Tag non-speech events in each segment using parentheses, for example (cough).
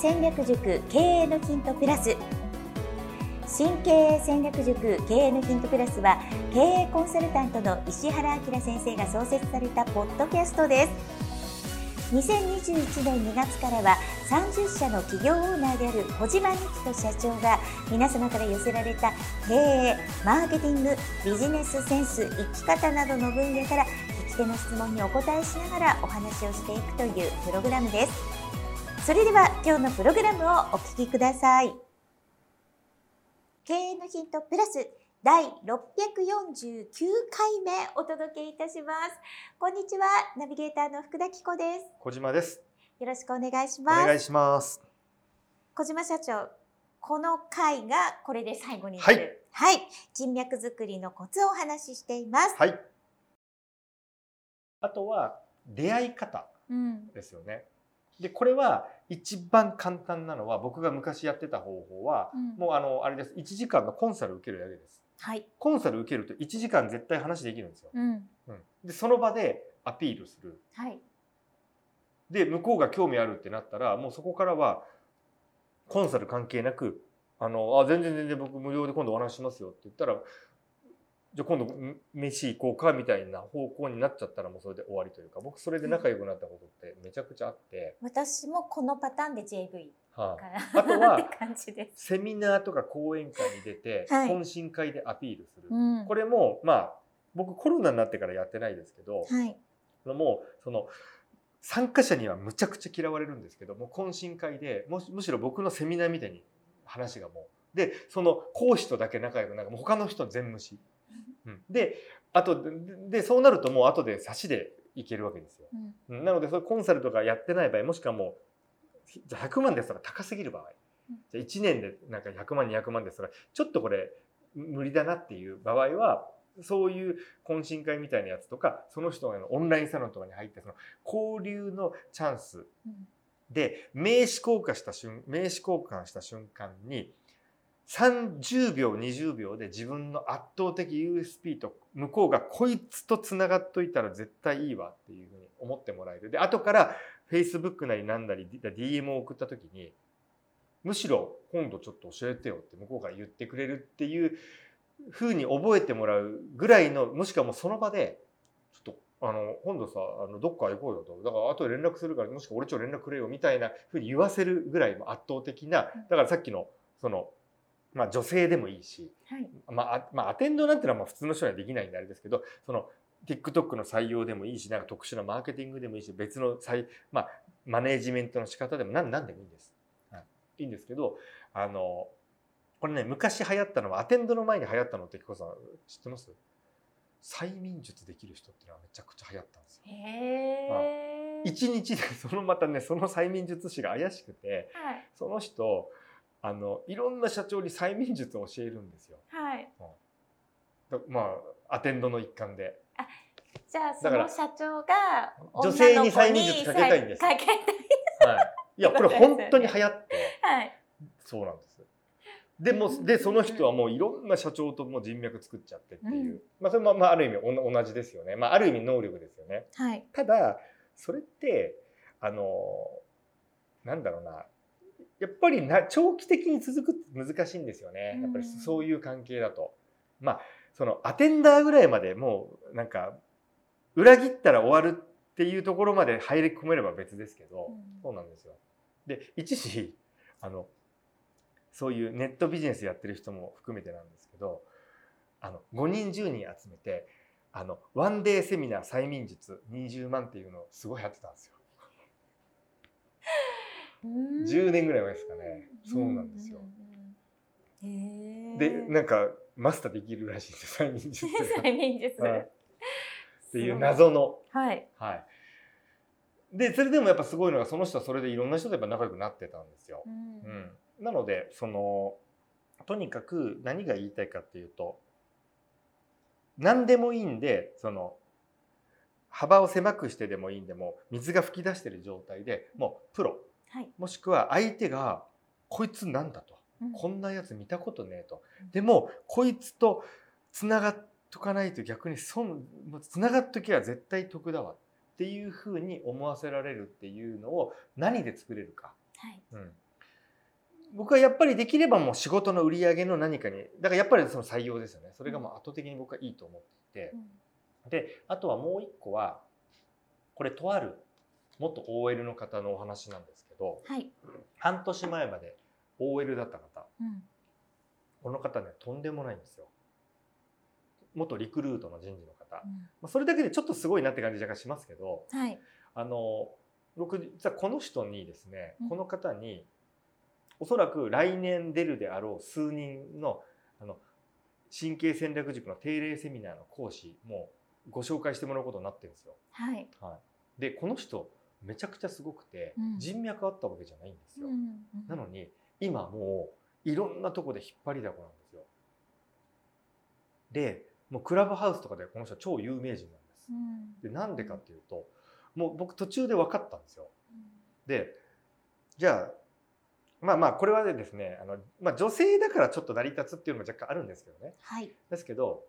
戦略塾経営のヒントプラス。新経営戦略塾経営のヒントプラスは経営コンサルタントの石原明先生が創設されたポッドキャストです。2021年2月からは30社の企業オーナーである小島美希と社長が皆様から寄せられた経営、マーケティング、ビジネスセンス、生き方などの分野から聞き手の質問にお答えしながらお話をしていくというプログラムです。それでは今日のプログラムをお聞きください。経営のヒントプラス第649回目お届けいたします。こんにちはナビゲーターの福田紀子です。小島です。よろしくお願いしおます。願いします。小島社長この回がこれで最後になる。はい、人脈作りのコツをお話ししています、はい。あとは出会い方うんですよねでこれは一番簡単なのは僕が昔やってた方法はうん。もうあのあれです。1時間のコンサル受けるだけです。はい、コンサル受けると1時間絶対話できるんですよ、うん、うん、でその場でアピールする。はい、で向こうが興味あるってなったらもうそこからはコンサル関係なく「あのあ全然全然僕無料で今度お話ししますよ」って言ったらじゃあ今度ん飯行こうかみたいな方向になっちゃったらもうそれで終わりというか僕それで仲良くなったことってめちゃくちゃあって、私もこのパターンで JV はい。からあとは。セミナーとか講演会に出てはい。懇親会でアピールする、うん、これもまあ僕コロナになってからやってないですけど、はい、もうその参加者にはむちゃくちゃ嫌われるんですけども懇親会でもしむしろ僕のセミナーみたいに話がもう。でその講師とだけ仲良くなんかもう他の人全無視、うん、であとででそうなるともう後で差しでいけるわけですよ、うん、うん。なのでそういうコンサルとかやってない場合もしくはもうじゃあ100万ですとか高すぎる場合。うん。じゃあ1年でなんか100万200万ですとかちょっとこれ無理だなっていう場合はそういう懇親会みたいなやつとかその人のオンラインサロンとかに入ってその交流のチャンスうん。で名刺交換した瞬名刺交換した瞬間に30秒20秒で自分の圧倒的 USP と向こうがこいつとつながっといたら絶対いいわっていうふうに思ってもらえる。で後から Facebook なりなんなり DM を送った時にむしろ今度ちょっと教えてよって向こうが言ってくれるっていうふうに覚えてもらうぐらいのもしくはもうその場でちょっとあの今度さあのどっか行こうよと。だから後で連絡するからもしくは俺ちょ連絡くれよみたいなふうに言わせるぐらいの圧倒的なだからさっきのその、まあ、女性でもいいし、はい、まああまあ、アテンドなんてのはまあ普通の人にはできないんであれですけどその TikTok の採用でもいいしなんか特殊なマーケティングでもいいし別の採、まあ、マネージメントの仕方でも何何でもいいんです。はい、いいんですけどあのこれね昔流行ったのはアテンドの前に流行ったのって彦さん知ってます？催眠術できる人っていうのはめちゃくちゃ流行ったんですよ。へえ。一日でそのまたねその催眠術師が怪しくてはい、その人あのいろんな社長に催眠術を教えるんですよ。はい。だまあアテンドの一環で。じゃあその社長が女性に催眠術かけたいんですかけたい。はい、いや (laughs) これ本当に流行ってはい。そうなんです。でもでその人はもういろんな社長ともう人脈作っちゃってっていう、うんまあそれもまあある意味おな同じですよね。まあある意味能力ですよね。はい。ただそれってあのなんだろうなやっぱりな長期的に続くって難しいんですよねやっぱりうんそういう関係だと。まあそのアテンダーぐらいまでもうなんか裏切ったら終わるっていうところまで入り込めれば別ですけど、うんそうなんですよ。で一時あのそういうネットビジネスやってる人も含めてなんですけどあの5人10人集めてあのワンデーセミナー催眠術20万っていうのをすごいやってたんですよ。うん10年ぐらい前ですかね。そうなんですよ。でなんかマスターできるらしいです (laughs) 催眠術が。催眠術。はいっていう謎の。はい。はい。でそれでもやっぱすごいのがその人はそれでいろんな人とやっぱ仲良くなってたんですよ。うんうん、なのでそのとにかく何が言いたいかっていうと何でもいいんでその幅を狭くしてでもいいんでも水が噴き出してる状態でもうプロはい。もしくは相手がこいつなんだと。うん。こんなやつ見たことねえと。うん。でもこいつとつながっとかないと逆に損つながっときゃ絶対得だわ。っていうふうに思わせられるっていうのを何で作れるか。はい。うん、僕はやっぱりできればもう仕事の売り上げの何かにだからやっぱりその採用ですよね。それがもう圧倒的に僕はいいと思っていて、であとはもう一個はこれとある元 OL の方のお話なんですけどはい。半年前まで OL だった方うん。この方ねとんでもないんですよ元リクルートの人事の方、うんまあ、それだけでちょっとすごいなって感じがしますけどはい。あの僕実はこの人にですねうんこの方におそらく来年出るであろう数人のあの神経戦略塾の定例セミナーの講師もご紹介してもらうことになってるんですよ。はい。はい、でこの人めちゃくちゃすごくて、うん人脈あったわけじゃないんですよ。うんなのに今もういろんなとこで引っ張りだこなんですよ。でもうクラブハウスとかでこの人は超有名人なんです。うんでなんでかっていうともう僕途中で分かったんですよ。でじゃあまあまあこれはですねあの、まあ、女性だからちょっと成り立つっていうのも若干あるんですけどねはい。ですけど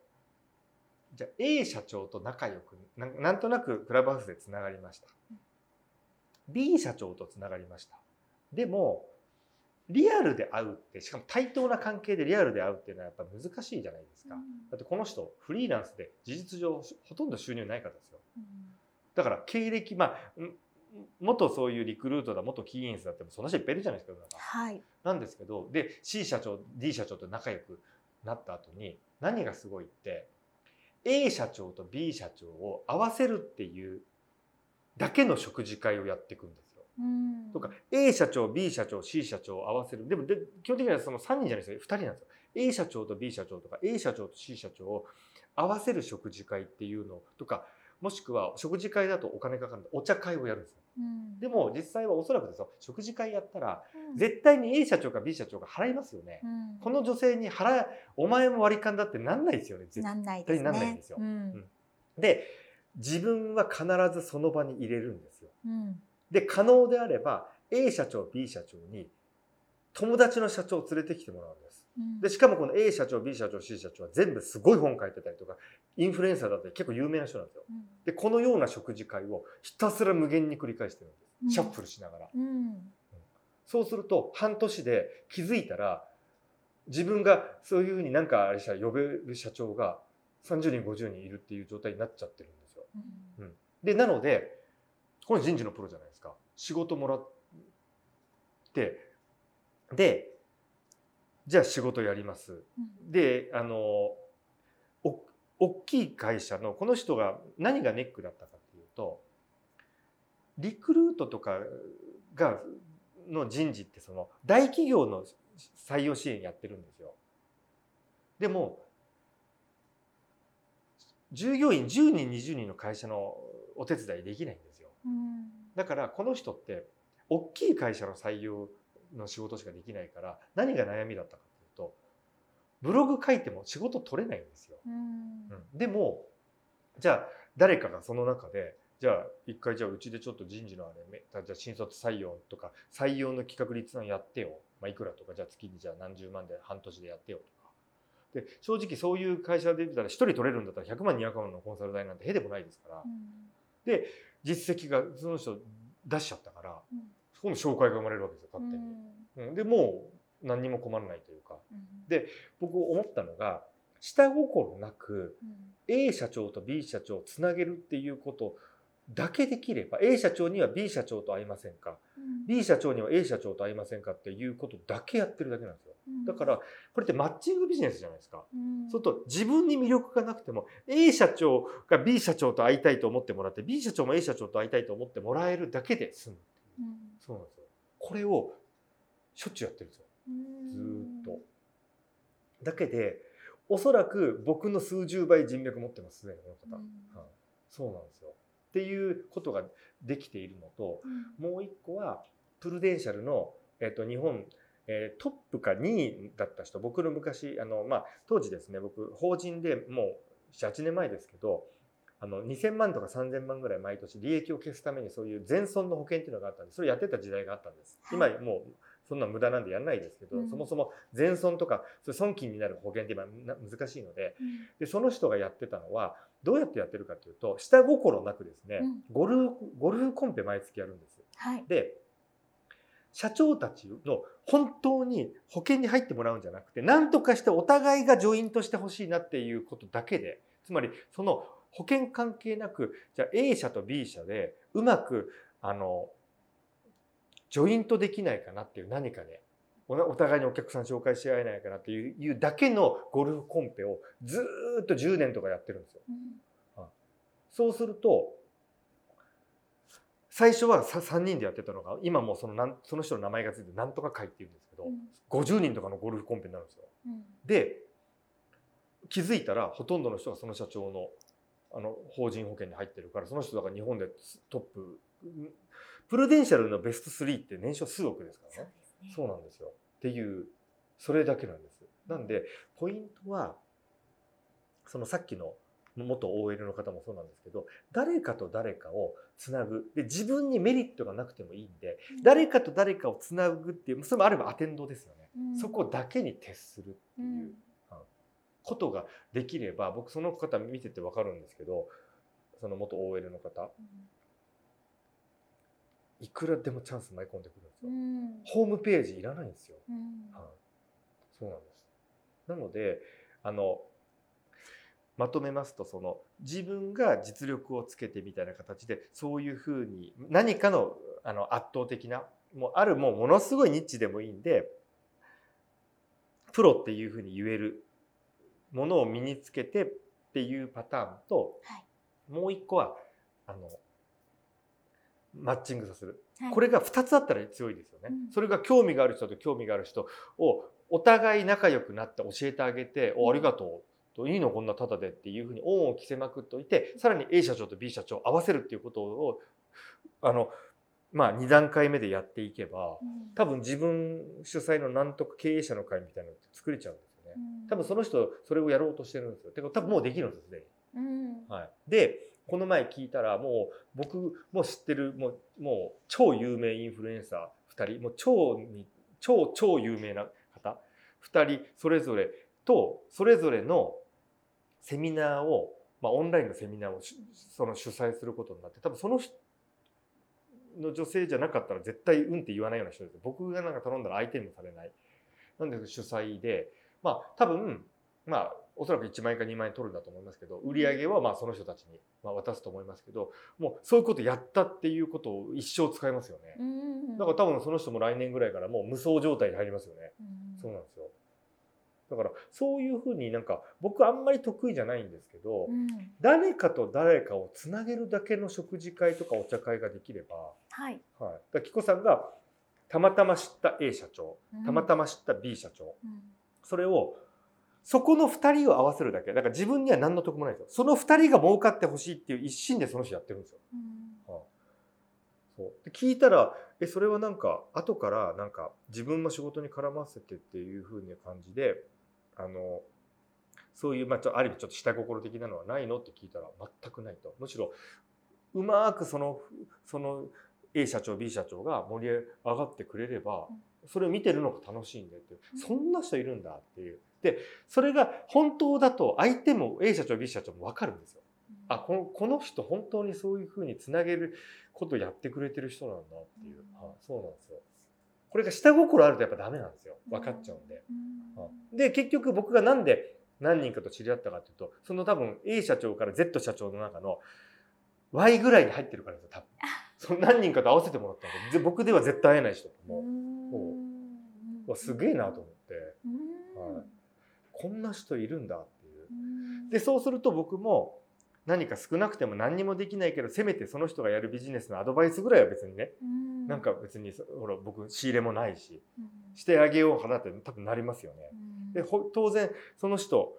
じゃあ A 社長と仲良くなんなんとなくクラブハウスでつながりましたうん B 社長とつながりました。でもリアルで会うってしかも対等な関係でリアルで会うっていうのはやっぱ難しいじゃないですか、だってこの人フリーランスで事実上ほとんど収入ない方ですよ。だから経歴まあん元そういうリクルートだ元キーエンスだってもそんな人いっぱいいるじゃないですかはい。なんですけどで C 社長 D 社長と仲良くなった後に何がすごいって A 社長と B 社長を合わせるっていうだけの食事会をやっていくんですよ。うんとか A 社長 B 社長 C 社長を合わせるでもで基本的にはその3人じゃないですよ2人なんですよ。A 社長と B 社長とか A 社長と C 社長を合わせる食事会っていうのとかもしくは食事会だとお金かかるんでお茶会をやるんですよ。うんでも実際はおそらくですよ食事会やったらうん絶対に A 社長か B 社長が払いますよね。うんこの女性に払お前も割り勘だってなんないですよね。絶なんないですね。なんないんですようんで自分は必ずその場に入れるんですよ。うんで可能であれば A 社長 B 社長に友達の社長を連れてきてもらうんです。うんでしかもこの A 社長 B 社長 C 社長は全部すごい本書いてたりとかインフルエンサーだったり結構有名な人なんですよ。うんでこのような食事会をひたすら無限に繰り返してるんです。うんシャッフルしながら。うんそうすると半年で気づいたら自分がそういうふうになんかあれしたら呼べる社長が30人50人いるっていう状態になっちゃってるんですよ。うんでなのでこれ人事のプロじゃないですか仕事もらってでじゃあ仕事やります。うんであのお大きい会社のこの人が何がネックだったかっていうとリクルートとかがの人事ってその大企業の採用支援やってるんですよ。でも従業員10人20人の会社のお手伝いできないんですよ。うん。だからこの人って大きい会社の採用の仕事しかできないから何が悩みだったかっていうとブログ書いても仕事取れないんですよ。うん。うん。でもじゃあ誰かがその中でじゃあ一回じゃあうちでちょっと人事のあれめじゃあ新卒採用とか採用の企画立案やってよ、まあ、いくらとかじゃあ月にじゃあ何十万で半年でやってよとかで正直そういう会社で言ったら1人取れるんだったら100万200万のコンサル代なんてへでもないですから。うん。実績がその人出しちゃったからうん。そこの紹介が生まれるわけですよ勝手に。うん。でもう何にも困らないというか。うん。で僕思ったのが下心なくうん。A 社長と B 社長をつなげるっていうことだけできれば A 社長には B 社長と会いませんか。うん。B 社長には A 社長と会いませんかっていうことだけやってるだけなんですよだからこれってマッチングビジネスじゃないですか。うん。そうすると自分に魅力がなくても A 社長が B 社長と会いたいと思ってもらって B 社長も A 社長と会いたいと思ってもらえるだけで済む。うん。そうなんですよ。これをしょっちゅうやってるんですよ。うん。ずーっと。だけでおそらく僕の数十倍人脈持ってますねこの方、うん。はい。そうなんですよ。っていうことができているのとうん。もう一個はプルデンシャルの、えっと日本、えートップか2位だった人僕の昔あの、まあ、当時ですね僕法人でもう78年前ですけどあの2000万とか3000万ぐらい毎年利益を消すためにそういう全損の保険っていうのがあったんでそれやってた時代があったんです。今はい。もうそんな無駄なんでやんないですけど、うん。そもそも全損とかそれ損金になる保険って今な難しいのでうん。でその人がやってたのはどうやってやってるかというと下心なくですね、うん。ゴルフゴルフコンペ毎月やるんです。はい。で社長たちの本当に保険に入ってもらうんじゃなくて何とかしてお互いがジョイントしてほしいなっていうことだけでつまりその保険関係なくじゃあ A 社と B 社でうまくあのジョイントできないかなっていう何かねお互いにお客さん紹介し合えないかなっていうだけのゴルフコンペをずっと10年とかやってるんですよ。うん、そうすると最初は3人でやってたのが今もうそのなんその人の名前がついてなんとか会っていうんですけど、うん、50人とかのゴルフコンペになるんですよ。うん、で気づいたらほとんどの人がその社長のあの法人保険に入ってるからその人だから日本でトッププルデンシャルのベスト3って年商数億ですからね。そうなんですよ。っていうそれだけなんです。なんでポイントはそのさっきの元 OL の方もそうなんですけど誰かと誰かをつなぐ。で自分にメリットがなくてもいいんで、うん、誰かと誰かをつなぐっていうそれもあればアテンドですよね、うん、そこだけに徹するっていう、うん、ことができれば僕その方見てて分かるんですけどその元 OL の方、いくらでもチャンス舞い込んでくるんですよ、ホームページいらないんですよ、はい、そうなんです。なのであのまとめますとその自分が実力をつけてみたいな形でそういうふうに何かのあの圧倒的なもうあるもうものすごいニッチでもいいんでプロっていうふうに言えるものを身につけてっていうパターンと、はい、もう一個はあのマッチングさせる、はい、これが2つあったら強いですよね、うん、それが興味がある人と興味がある人をお互い仲良くなって教えてあげて「おありがとう」といいの？こんなタダでっていうふうに恩を着せまくっておいてさらに A 社長と B 社長を合わせるっていうことをあのまあ2段階目でやっていけば多分自分主催のなんとか経営者の会みたいなのって作れちゃうんですよね。多分その人それをやろうとしてるんですよ。てか多分もうできるんですすでに。はい、でこの前聞いたらもう僕も知ってるもうもう超有名インフルエンサー2人もう超に超超有名な方2人それぞれとそれぞれのセミナーを、まあ、オンラインのセミナーをその主催することになって多分そのの女性じゃなかったら絶対うんって言わないような人です。僕がなんか頼んだら相手にもされない。なんで主催でまあ多分まあおそらく1万円か2万円取るんだと思いますけど売り上げはまあその人たちに渡すと思いますけどもうそういうことやったっていうことを一生使いますよね。だから多分その人も来年ぐらいからもう無双状態に入りますよね。そうなんですよだからそういうふうになんか僕あんまり得意じゃないんですけど、うん、誰かと誰かをつなげるだけの食事会とかお茶会ができれば、はい。はい、だ紀子さんがたまたま知った A 社長たまたま知った B 社長、うん、それをそこの2人を合わせるだけ。だから自分には何の得もないですよ。その2人が儲かってほしいっていう一心でその人やってるんですよ。うん、はあ、そう。で聞いたらえそれはなんか後からなんか自分も仕事に絡ませてっていうふうな感じであのそういう、まあ、ある意味ちょっと下心的なのはないの？って聞いたら全くないと。むしろうまくそのその A 社長 B 社長が盛り上がってくれればそれを見てるのが楽しいんでってそんな人いるんだっていう。でそれが本当だと相手も A 社長 B 社長も分かるんですよ。あこのこの人本当にそういうふうにつなげることをやってくれてる人なんだっていう、あそうなんですよ。これが下心あるとやっぱダメなんですよ。分かっちゃうんで。で結局僕がなんで何人かと知り合ったかというとその多分 A 社長から Z 社長の中の Y ぐらいに入ってるからですよ多分。その何人かと合わせてもらったので。僕では絶対会えない人とも。うすげえなと思って、はい、こんな人いるんだっていう。でそうすると僕も何か少なくても何にもできないけどせめてその人がやるビジネスのアドバイスぐらいは別にね、ん、なんか別にほら僕仕入れもないし、してあげようかなって多分なりますよね。で当然その人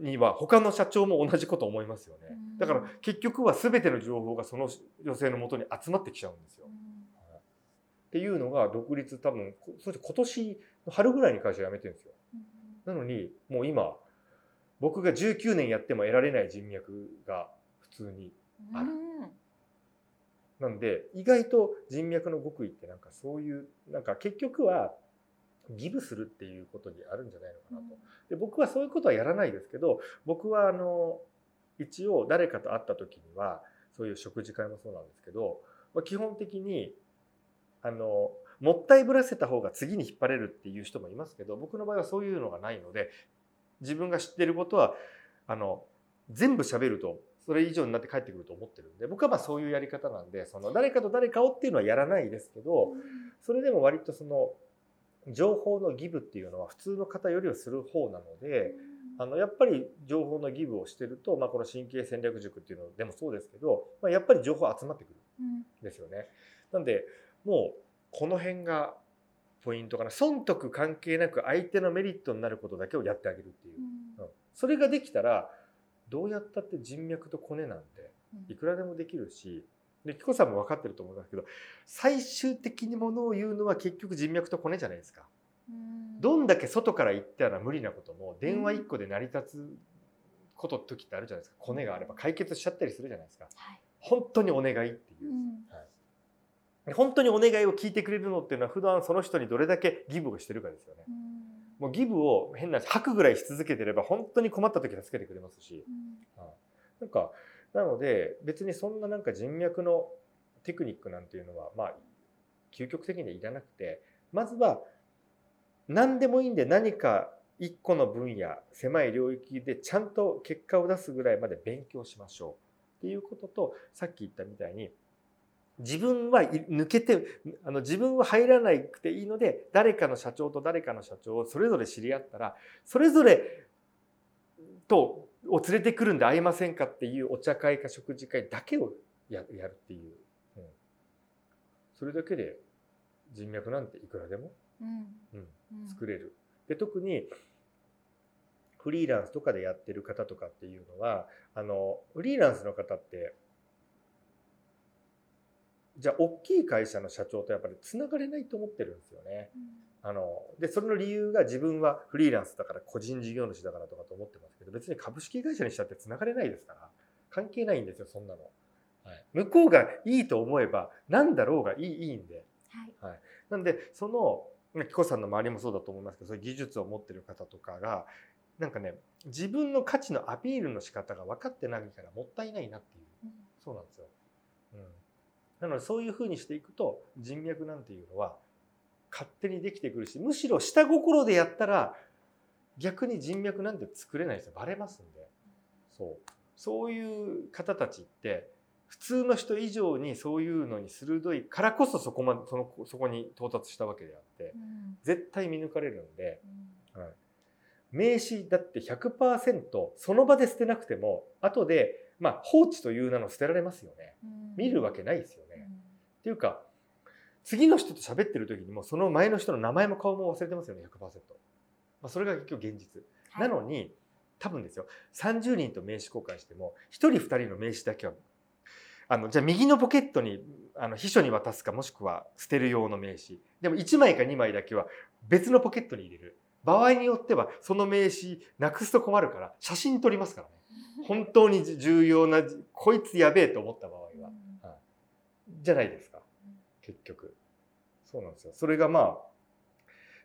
には他の社長も同じこと思いますよね。だから結局は全ての情報がその女性のもとに集まってきちゃうんですよ。っていうのが独立多分そして今年の春ぐらいに会社辞めてるんですよ。なのにもう今僕が19年やっても得られない人脈が普通にある。なんで意外と人脈の極意ってなんかそういうなんか結局はギブするっていうことにあるんじゃないのかなと。で僕はそういうことはやらないですけど僕はあの一応誰かと会った時にはそういう食事会もそうなんですけど、まあ、基本的にあのもったいぶらせた方が次に引っ張れるっていう人もいますけど僕の場合はそういうのがないので自分が知ってることはあの全部喋るとそれ以上になって帰ってくると思ってるんで僕はまあそういうやり方なんでその誰かと誰かをっていうのはやらないですけどそれでも割とその情報のギブっていうのは普通の方よりはする方なのであのやっぱり情報のギブをしてると、まあ、この神経戦略塾っていうのでもそうですけど、まあ、やっぱり情報集まってくるんですよね。なんでもうこの辺がポイントかな。損得関係なく相手のメリットになることだけをやってあげるっていう、うん、それができたらどうやったって人脈とコネなんていくらでもできるしで紀子さんも分かってると思うんですけど最終的にものを言うのは結局人脈とコネじゃないですか。どんだけ外から言ったら無理なことも電話1個で成り立つこと時ってあるじゃないですか。コネがあれば解決しちゃったりするじゃないですか。はい、本当にお願いっていう、はい、本当にお願いを聞いてくれるのっていうのは普段その人にどれだけギブをしてるかですよね。もうギブを変な吐くぐらいし続けてれば本当に困った時助けてくれますし、うん、なんかなので別にそんななんか人脈のテクニックなんていうのはまあ究極的にはいらなくてまずは何でもいいんで何か一個の分野狭い領域でちゃんと結果を出すぐらいまで勉強しましょうっていうこととさっき言ったみたいに自分は抜けてあの自分は入らなくていいので誰かの社長と誰かの社長をそれぞれ知り合ったらそれぞれとを連れてくるんで会いませんかっていうお茶会か食事会だけをやるっていう、うん、それだけで人脈なんていくらでも、うん。うん、作れる。で特にフリーランスとかでやってる方とかっていうのはあのフリーランスの方ってじゃあ大きい会社の社長とやっぱりつながれないと思ってるんですよね。うん、あのでそれの理由が自分はフリーランスだから個人事業主だからとかと思ってますけど別に株式会社にしたってつながれないですから関係ないんですよそんなの。はい、向こうがいいと思えば何だろうがいいいいんで。はい、はい、なんでその紀子さんの周りもそうだと思いますけどそういう技術を持ってる方とかがなんかね自分の価値のアピールの仕方が分かってないからもったいないなっていう、うん、そうなんですよ。うんなのでそういうふうにしていくと人脈なんていうのは勝手にできてくるしむしろ下心でやったら逆に人脈なんて作れないですよ。バレますんで。そう。そういう方たちって普通の人以上にそういうのに鋭いからこそそこまでそのそこに到達したわけであって、うん、絶対見抜かれるんで、うん、はい、名刺だって100%その場で捨てなくても後でまあ放置という名の捨てられますよね、うん、見るわけないですよね。っていうか次の人と喋ってる時にもその前の人の名前も顔も忘れてますよね100%。まあ、それが結局現実。はい、なのに多分ですよ。30人と名刺交換しても1人2人の名刺だけはあのじゃあ右のポケットにあの秘書に渡すかもしくは捨てる用の名刺。でも1枚か2枚だけは別のポケットに入れる。場合によってはその名刺なくすと困るから写真撮りますからね。(laughs) 本当に重要なこいつやべえと思った場合は、うん、じゃないですか結局。そうなんですよ。それがまあ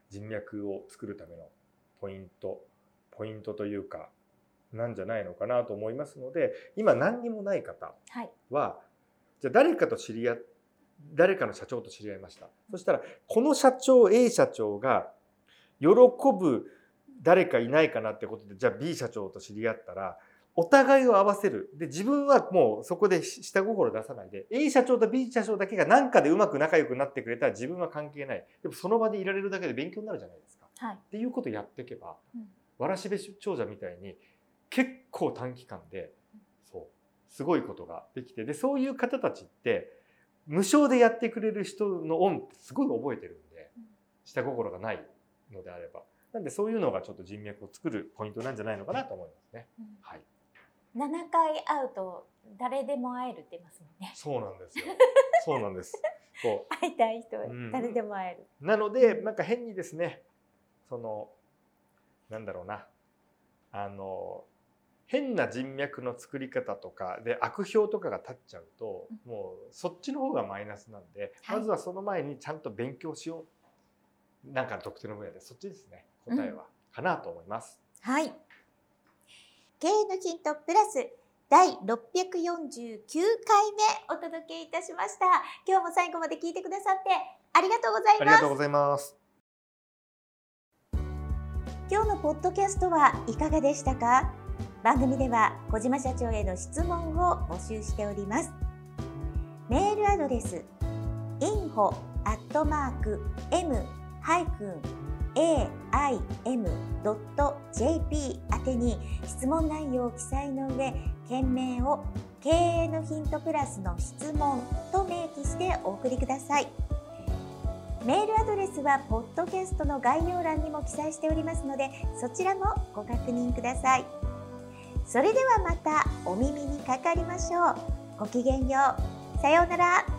人脈を作るためのポイントポイントというかなんじゃないのかなと思いますので今何にもない方は、はい、じゃあ誰かと知り合誰かの社長と知り合いました。そしたらこの社長 A 社長が喜ぶ誰かいないかなってことでじゃあ B 社長と知り合ったらお互いを合わせる。で、自分はもうそこで下心出さないで、A 社長と B 社長だけが何かでうまく仲良くなってくれたら自分は関係ない。でもその場でいられるだけで勉強になるじゃないですか。はい、っていうことをやっていけば、うん、わらしべ長者みたいに結構短期間で、そう、すごいことができて、で、そういう方たちって、無償でやってくれる人の恩ってすごい覚えてるんで、下心がないのであれば。なんでそういうのがちょっと人脈を作るポイントなんじゃないのかなと思いますね。はい。7回会うと誰でも会えるって言いますもんね。そうなんですよ。(laughs) そうなんです。こう会いたい人、誰でも会える。なのでなんか変にですね、そのなんだろうな、あの変な人脈の作り方とかで悪評とかが立っちゃうと、うん、もうそっちの方がマイナスなんで、はい、まずはその前にちゃんと勉強しよう。なんか特定の分野でそっちですね答えは、うん、かなと思います。はい。経営のヒントプラス第649回目お届けいたしました。今日も最後まで聞いてくださってあありがとうございます。ありがとうございます。今日のポッドキャストはいかがでしたか？番組では小島社長への質問を募集しております。メールアドレス info m aim.jp 宛てに質問内容を記載の上件名を経営のヒントプラスの質問と明記してお送りください。メールアドレスはポッドキャストの概要欄にも記載しておりますのでそちらもご確認ください。それではまたお耳にかかりましょう。ごきげんよう。さようなら。